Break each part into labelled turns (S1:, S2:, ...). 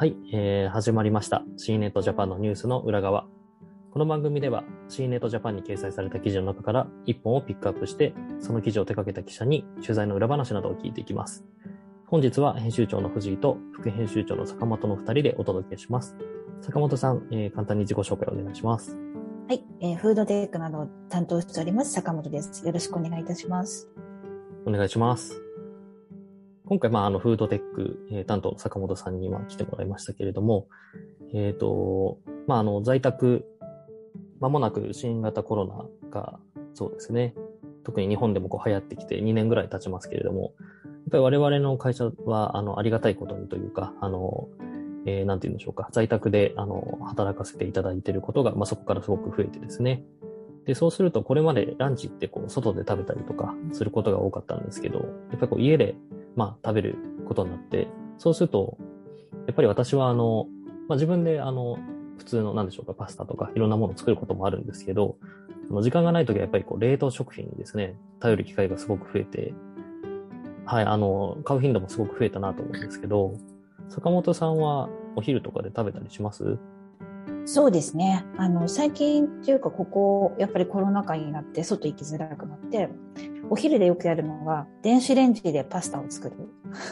S1: はい、えー始まりました。C ネットジャパンのニュースの裏側。この番組では C ネットジャパンに掲載された記事の中から一本をピックアップして、その記事を手掛けた記者に取材の裏話などを聞いていきます。本日は編集長の藤井と副編集長の坂本の二人でお届けします。坂本さん、えー簡単に自己紹介をお願いします。
S2: はい、えーフードテックなどを担当しております坂本です。よろしくお願いいたします。
S1: お願いします。今回、まあ、あの、フードテック、えー担当の坂本さんには来てもらいましたけれども、えっ、と、まあ、あの、在宅、まもなく新型コロナが、そうですね、特に日本でもこう流行ってきて2年ぐらい経ちますけれども、やっぱり我々の会社は、あの、ありがたいことにというか、あの、えーなんて言うんでしょうか、在宅で、あの、働かせていただいていることが、まあ、そこからすごく増えてですね、で、そうすると、これまでランチってこう、外で食べたりとかすることが多かったんですけど、やっぱりこう、家で、まあ、食べることになって、そうすると、やっぱり私はあの、まあ、自分であの、普通の、なんでしょうか、パスタとかいろんなものを作ることもあるんですけど、あの時間がないときはやっぱりこう、冷凍食品にですね、頼る機会がすごく増えて、はい、あの、買う頻度もすごく増えたなと思うんですけど、坂本さんはお昼とかで食べたりします？
S2: そうですね。あの、最近っていうか、ここ、やっぱりコロナ禍になって、外行きづらくなって、お昼でよくやるのが、電子レンジでパスタを作る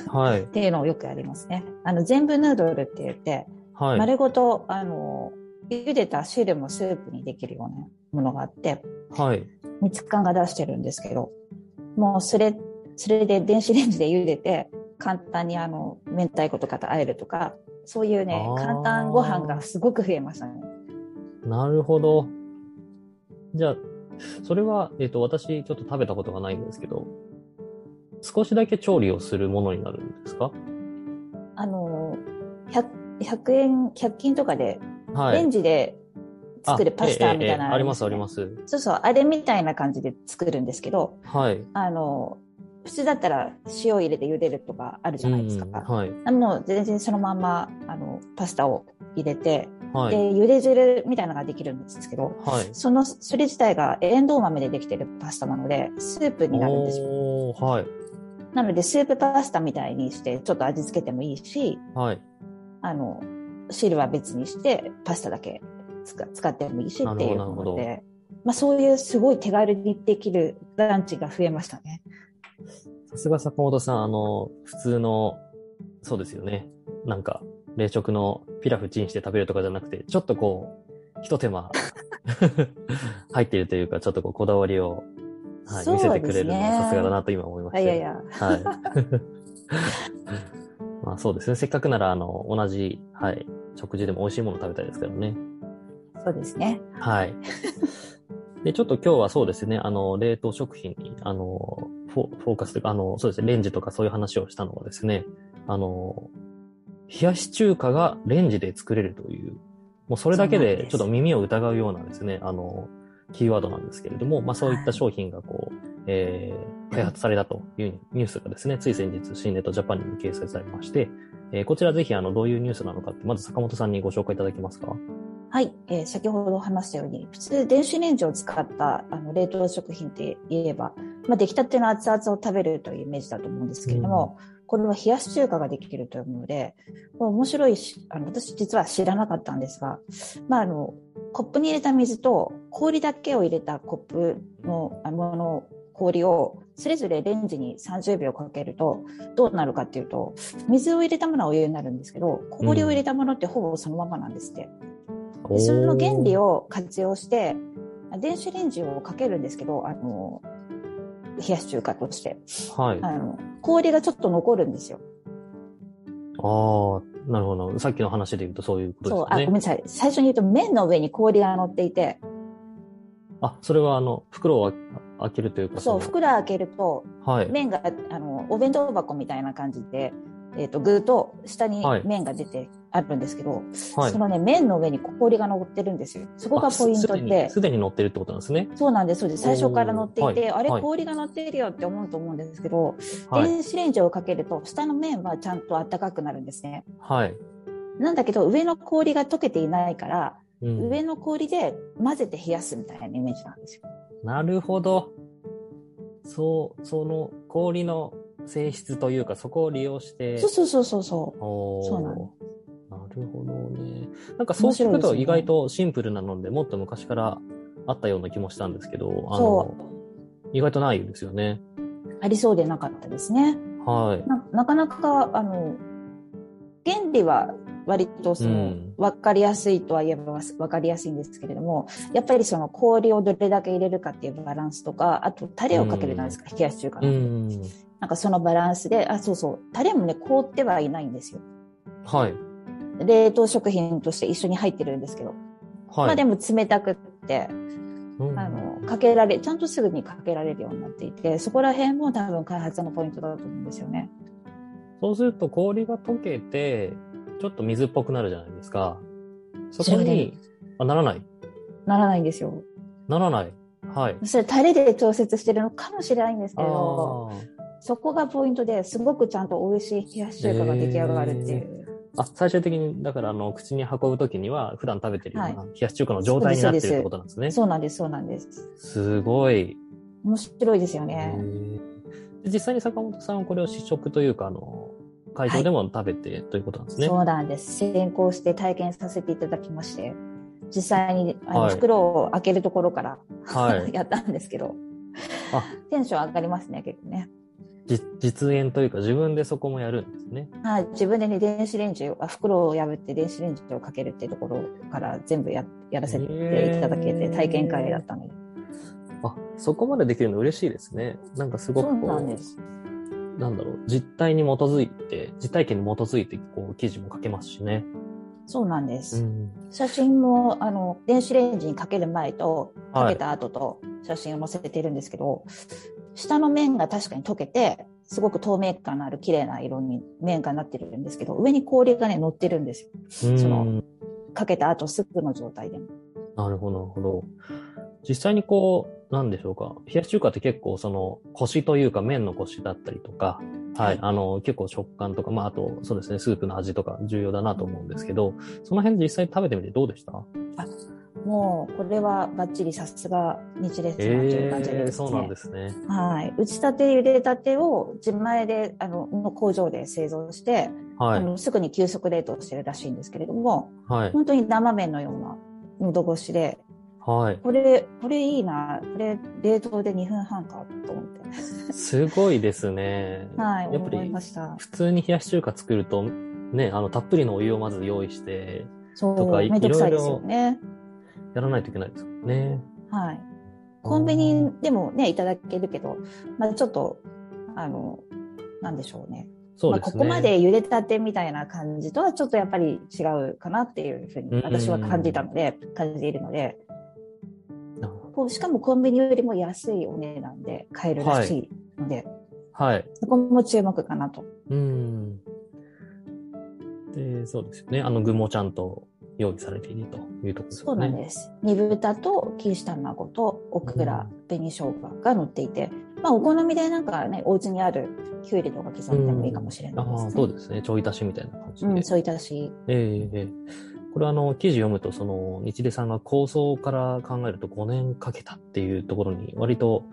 S1: はい
S2: っ。ていうのをよくやりますね。あの、全部ヌードルって言って、
S1: はい。
S2: 丸ごと、あの、茹でた汁もスープにできるようなものがあって、
S1: はい。
S2: 三つ缶が出してるんですけど、もうそれ、それで電子レンジで茹でて、簡単にあの、明太子とかと和えるとか、そういうね簡単ご飯がすごく増えましたね。
S1: なるほど。じゃあ、それは、えっ、と、私、ちょっと食べたことがないんですけど、少しだけ調理をするものになるんですか？
S2: あの、100, 100円、100均とかで、
S1: はい。
S2: レンジで作るパスタみたいなの
S1: あええええあります、あります。
S2: そうそう、あれみたいな感じで作るんですけど、
S1: はい。
S2: あの、普通だったら塩入れて茹でるとかあるじゃないですか。
S1: うんはい。
S2: もう全然そのまんま、あの、パスタを入れて、で、
S1: はい。
S2: 茹で汁みたいなのができるんですけど、
S1: はい。
S2: その、それ自体がエンドウ豆でできてるパスタなので、スープになるんですよ。
S1: はい。
S2: なので、スープパスタみたいにして、ちょっと味付けてもいいし、
S1: はい。
S2: あの、汁は別にして、パスタだけ使使ってもいいしっていう
S1: なるほど
S2: ので、まあそういうすごい手軽にできるランチが増えましたね。
S1: さすが坂本さん、あの、普通の、そうですよね。なんか、冷食のピラフチンして食べるとかじゃなくて、ちょっとこう、一手間 入っているというか、ちょっとこう、こだわりを、はい、
S2: ね
S1: 見せてくれるのはさすがだなと今思いました。
S2: いやいや、
S1: はい。まあそうですね。せっかくなら、あの、同じ、はい、食事でも美味しいもの食べたいですからね。
S2: そうですね。
S1: はい。で、ちょっと今日はそうですね、あの、冷凍食品に、あの、フォフォーカスというか、あの、そうですね、レンジとかそういう話をしたのはですね、あの、冷やし中華がレンジで作れるという、もうそれだけ
S2: で
S1: ちょっと耳を疑うようなですね、あの、キーワードなんですけれども、まあそういった商品がこう、えー、開発されたというニュースがですね、つい先日、新ネットジャパンにも掲載されまして、えーこちらぜひあの、どういうニュースなのかって、まず坂本さんにご紹介いただけますか？
S2: はい、えー先ほど話したように、普通電子レンジを使ったあの冷凍食品って言えば、まあ、出来たての熱々を食べるというイメージだと思うんですけれども、これは冷やし中華ができるというので、これ面白いし、あの私実は知らなかったんですが、まあ、あの、コップに入れた水と氷だけを入れたコップのあのの氷をそれぞれレンジに30秒かけるとどうなるかっていうと、水を入れたものはお湯になるんですけど、氷を入れたものってほぼそのままなんですって。でその原理
S1: を。
S2: を活用して、電子レンジをかけるんですけど、あの、冷やし中華として。
S1: はい。
S2: あの、氷がちょっと残るんですよ。
S1: ああ、なるほど。さっきの話で言うとそういうこと
S2: そう、あ、
S1: ですよね。
S2: ごめんなさい。最初に言うと麺の上に氷が乗っていて、
S1: あ、それはあの、袋を開けるというか、
S2: そう、
S1: の
S2: 袋開けると、
S1: はい。
S2: 麺が、あの、お弁当箱みたいな感じで、えっ、と、具と下に
S1: はい
S2: 麺が出てあるんですけど、
S1: はい
S2: そ。のね、麺の上に氷が乗ってるんですよ。そこがポイント
S1: あすすですでに乗ってるってことなんですね。
S2: そうなんです、そうです。最初から乗っていて、
S1: はい
S2: 氷が乗っているよって思うと思うんですけど、
S1: はい。
S2: 電子レンジをかけると、下の面はちゃんと暖かくなるんですね。
S1: はい。
S2: なんだけど、上の氷が溶けていないから、
S1: うん
S2: 上の氷で混ぜて冷やすみたいなイメージなんですよ。
S1: なるほど。そう、その氷の性質というか、そこを利用して。
S2: そうそうそうそうそう。なの
S1: なるほどね。なんかそうすると意外とシンプルなので、もっと昔からあったような気もしたんですけど、あの、意外とないですよね。
S2: ありそうでなかったですね。
S1: はい。
S2: ななかなか、あの、原理は割とその、
S1: うん
S2: 分かりやすいとは言えば分かりやすいんですけれども、やっぱりその氷をどれだけ入れるかっていうバランスとか、あとタレをかけるじゃないですか、冷やし中華
S1: う
S2: の。
S1: ん。
S2: なんかそのバランスで、あ、そうそう、タレもね、凍ってはいないんですよ。
S1: はい。
S2: 冷凍食品として一緒に入ってるんですけど。
S1: はい。
S2: まあでも冷たくって、
S1: うん
S2: あの、かけられ、ちゃんとすぐにかけられるようになっていて、そこら辺も多分開発のポイントだと思うんですよね。
S1: そうすると氷が溶けて、ちょっと水っぽくなるじゃないですか。そこに、あ、ならない？
S2: ならないんですよ。
S1: ならない？はい。
S2: それタレで調節してるのかもしれないんですけど、
S1: あ
S2: そこがポイントですごくちゃんと美味しい冷やし中華が出来上がるっていう。
S1: あ。あ、最終的に、だから、あの、口に運ぶときには、普段食べてるような
S2: は
S1: 冷やし中華の状態になってるってことなんですね。
S2: そうなんです、そうなんです。
S1: すごい。
S2: 面白いですよ
S1: へ
S2: ね。
S1: 実際に坂本さんはこれを試食というか、あの、会場でも食べてということなんですね。
S2: そうなんです。先行して体験させていただきまして、実際にあの、
S1: はい
S2: 袋を開けるところから、
S1: はい
S2: やったんですけど、
S1: あ
S2: テンション上がりますね、結構ね。
S1: じ実演というか、自分でそこもやるんですね。
S2: はい、自分でね、電子レンジを、あ袋を破って電子レンジをかけるっていうところから全部ややらせていただけて、体験会だったので。
S1: あ、そこまでできるの嬉しいですね。なんかすご
S2: そう
S1: くこう、
S2: なんです。
S1: なんだろう、実態に基づいて、実体験に基づいて、こう、記事も書けますしね。
S2: そうなんで
S1: う
S2: す。
S1: ん。
S2: 写真も、あの、電子レンジにかける前と、
S1: はい
S2: かけた後と写真を載せているんですけど、下の面が確かに溶けて、すごく透明感のある綺麗な色に面がなってるんですけど、上に氷がね、乗ってるんですよ。
S1: うん
S2: そのかけた後すぐの状態でも。
S1: なるほど、なるほど。実際にこう、なんでしょうか。冷やし中華って結構その、コシというか麺のコシだったりとか、は
S2: はいい、
S1: あの、結構食感とか、まあ、あと、そうですね、スープの味とか重要だなと思うんですけど、その辺実際食べてみてどうでした？
S2: もう、これはバッチリさすが日列さんという感じで
S1: ええー、
S2: ですね。
S1: そうなんですね。
S2: はい。打ちたて、茹でたてを自前で、あの、の工場で製造して、
S1: はい。
S2: あのすぐに急速冷凍してるらしいんですけれども、
S1: はい。
S2: 本当に生麺のような喉越しで、
S1: はい。
S2: これ、これいいな、これ冷凍で2分半かと思って。
S1: すごいですね。
S2: はい、
S1: やっぱ
S2: 思いま
S1: り、
S2: した。
S1: 普通に冷やし中華作ると、ね、あの、たっぷりのお湯をまず用意して、
S2: そう、
S1: とかい
S2: めんどくさいですよね。
S1: やらないといけないですよね。
S2: はい。コンビニでもね、いただけるけど、まあちょっと、あの、なんでしょうね。まあ、
S1: そうですね。
S2: ここまで茹でたてみたいな感じとはちょっとやっぱり違うかなっていうふうに私は感じたので、感じているので、しかもコンビニよりも安いお値段で買えるらしいので、
S1: はい。
S2: そこも注目かなと。
S1: うん。で、そうですよね。あの具もちゃんと用意されているというところです
S2: そう。なんです。煮豚と錦糸卵とオクラ、
S1: う
S2: 紅生姜が乗っていて、まあお好みでなんかね、お家にあるきゅうりとか刻んでもいいかもしれないですね。
S1: ああ、そうですね。ちょい足しみたいな感じで。
S2: うん、そういたし。
S1: ええええこれあの、記事読むと、その、日出さんが構想から考えると5年かけたっていうところに、割と、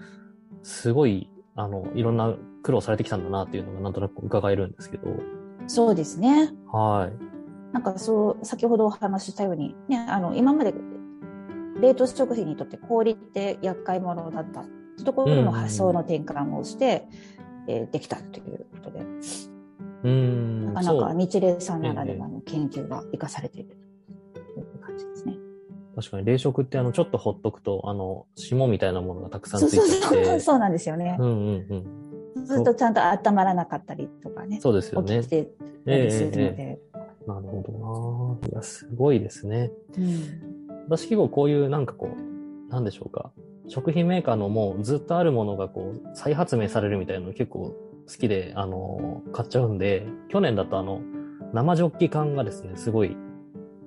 S1: すごい、あの、いろんな苦労されてきたんだなっていうのがなんとなく伺えるんですけど、
S2: そうですね。
S1: はい。
S2: なんかそう、先ほどお話ししたように、ね、あの、今まで冷凍食品にとって氷って厄介者だったところの発想の転換をして、えーできたということで、
S1: うーん。
S2: なかなか
S1: そう。
S2: 日霊さんならではの研究が生かされているという感じですね。
S1: 確かに冷食ってあの、ちょっとほっとくと、あの、霜みたいなものがたくさん
S2: そう
S1: つい
S2: そう
S1: てきて。
S2: そう、そうなんですよね
S1: う。んうんうん。
S2: ずっとちゃんと温まらなかったりとかね、
S1: そうですよね
S2: 起き。てたりするので。
S1: なるほどな。いや、すごいですね。
S2: うん
S1: 私結構こういうなんかこう、なんでしょうか。食品メーカーのもうずっとあるものがこう、再発明されるみたいなの結構好きで、あの、買っちゃうんで、去年だとあの、生ジョッキ缶がですね、すごい、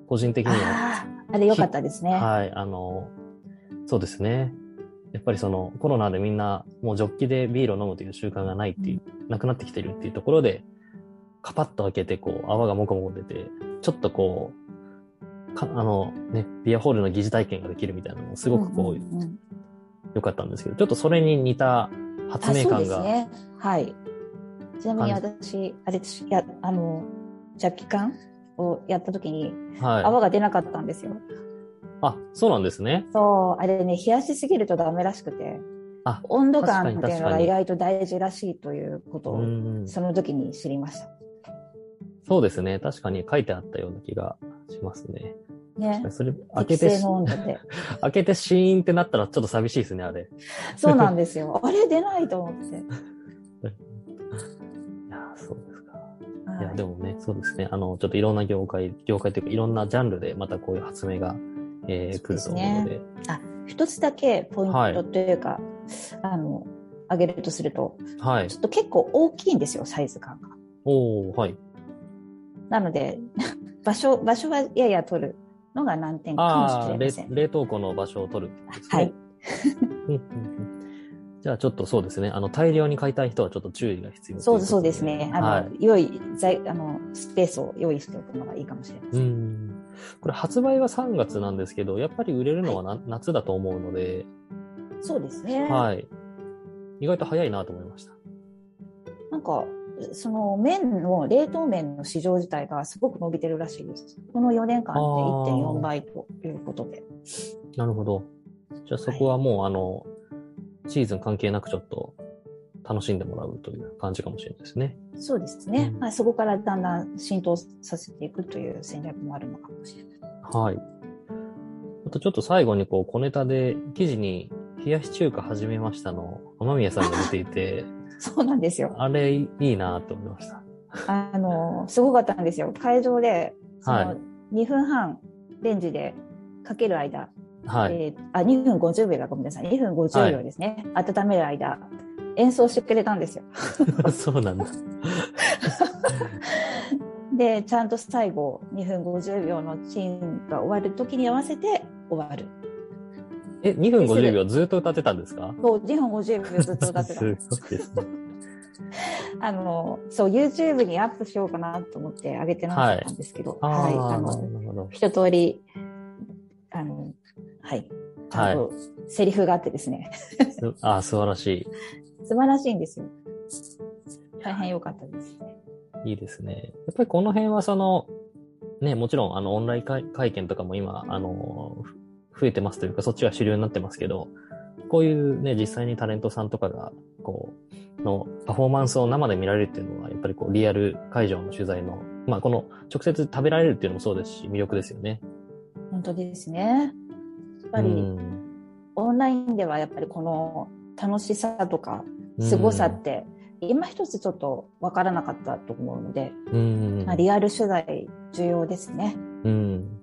S1: 個人的には、
S2: あれ良かったですね。
S1: はい、あの、そうですね。やっぱりそのコロナでみんなもうジョッキでビールを飲むという習慣がないっていう、なくなってきてるっていうところで、カパッと開けてこう泡がもこもこ出て、ちょっとこう、かあのね、ビアホールの疑似体験ができるみたいなのもすごくこう、
S2: んんん
S1: 良かったんですけど、ちょっとそれに似た発明感が、
S2: ね。はい。ちなみに私、あれいや、あの、ジャッキ缶をやった時に、
S1: はい。
S2: 泡が出なかったんですよ。
S1: あ、そうなんですね。
S2: そう、あれね、冷やしすぎるとダメらしくて、
S1: あ、
S2: 温度感っていうのが意外と大事らしいということを、
S1: うん。
S2: その時に知りました。
S1: そうですね。確かに書いてあったような気がしますね。
S2: ね。
S1: それ、開けて。開けてシーンってなったらちょっと寂しいですね、あれ。
S2: そうなんですよ。あれ出ないと思って。
S1: いやー、そうですか。
S2: はい
S1: や、でもね、そうですね。あの、ちょっといろんな業界、業界というかいろんなジャンルでまたこういう発明が、えー、来ると思うので。
S2: あ、一つだけポイントというか、あの、挙げるとすると、
S1: はい。
S2: ちょっと結構大きいんですよ、サイズ感が。
S1: おー、はい。
S2: なので、場所、場所はやや取るのが難点かもしれません。
S1: 冷凍庫の場所を取るね。
S2: はい。
S1: じゃあちょっとそうですね。あの、大量に買いたい人はちょっと注意が必要
S2: そうそうですね。あの、
S1: はい。
S2: 良い在、あの、スペースを用意しておくのがいいかもしれませ。
S1: うんん。これ発売は3月なんですけど、やっぱり売れるのはな、夏だと思うので、
S2: そうですね。
S1: はい。意外と早いなと思いました。
S2: なんか、その麺の、冷凍麺の市場自体がすごく伸びてるらしいです。この4年間で
S1: あー
S2: 1.4倍ということで。
S1: なるほど。じゃあそこはもう、あの、シーズン関係なくちょっと楽しんでもらうという感じかもしれないですね。
S2: そうですね。
S1: うん
S2: まあ、そこからだんだん浸透させていくという戦略もあるのかもしれない。
S1: はい。あとちょっと最後にこう小ネタで記事に冷やし中華始めましたの天宮さんが見ていて、
S2: そうなんですよ。
S1: あれいいなと思いました。
S2: あの、すごかったんですよ。会場で、そ
S1: は
S2: の2分半レンジでかける間、
S1: はい。
S2: えーあ、2分50秒だ、ごめんなさい。2分50秒ですね。温める間、演奏してくれたんですよ。
S1: そうなんだ。
S2: で、ちゃんと最後、2分50秒のチーンが終わる時に合わせて終わる。
S1: え、2分50秒ずっと歌ってたんですか？
S2: そう、2分50秒ずっと歌ってた
S1: す
S2: んです。
S1: ごいですね。
S2: あの、そう、YouTube にアップしようかなと思って上げてなかったんですけど、
S1: あ
S2: はい、
S1: あ、
S2: あ
S1: な
S2: の。一通り、あの、はい、ちゃんとセリフがあってですね、
S1: すあ素晴らし
S2: 素晴らしいんですよ。大変良かったですね。
S1: い。いいですね。やっぱりこの辺はその、ね、もちろんあのオンライン会会見とかも今、あの、ふ増えてますというか、そっちが主流になってますけど、こういうね、実際にタレントさんとかが、こう、のパフォーマンスを生で見られるっていうのは、やっぱりこう、リアル会場の取材の、まあ、この直接食べられるっていうのもそうですし、魅力ですよね。
S2: 本当ですね。やっぱり、
S1: うん
S2: オンラインではやっぱりこの楽しさとか、凄さって、今一つちょっとわからなかったと思うので、
S1: うん。
S2: まあ、リアル取材重要ですね。
S1: うん。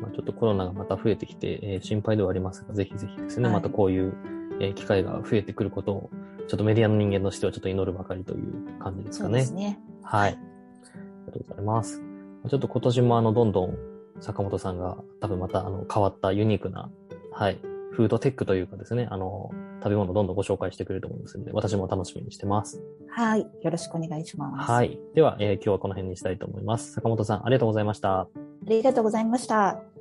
S1: まあ、ちょっとコロナがまた増えてきて、えー心配ではありますが、ぜひぜひですね、
S2: はい
S1: またこういう、えー機会が増えてくることを、ちょっとメディアの人間としてはちょっと祈るばかりという感じですかね。
S2: そうですね。
S1: はい。ありがとうございます。ちょっと今年もあの、どんどん坂本さんが多分またあの、変わったユニークな、はい、フードテックというかですね、あの、食べ物をどんどんご紹介してくれると思いますので、私も楽しみにしてます。
S2: はい。よろしくお願いします。
S1: はい。では、えー今日はこの辺にしたいと思います。坂本さん、ありがとうございました。
S2: ありがとうございました。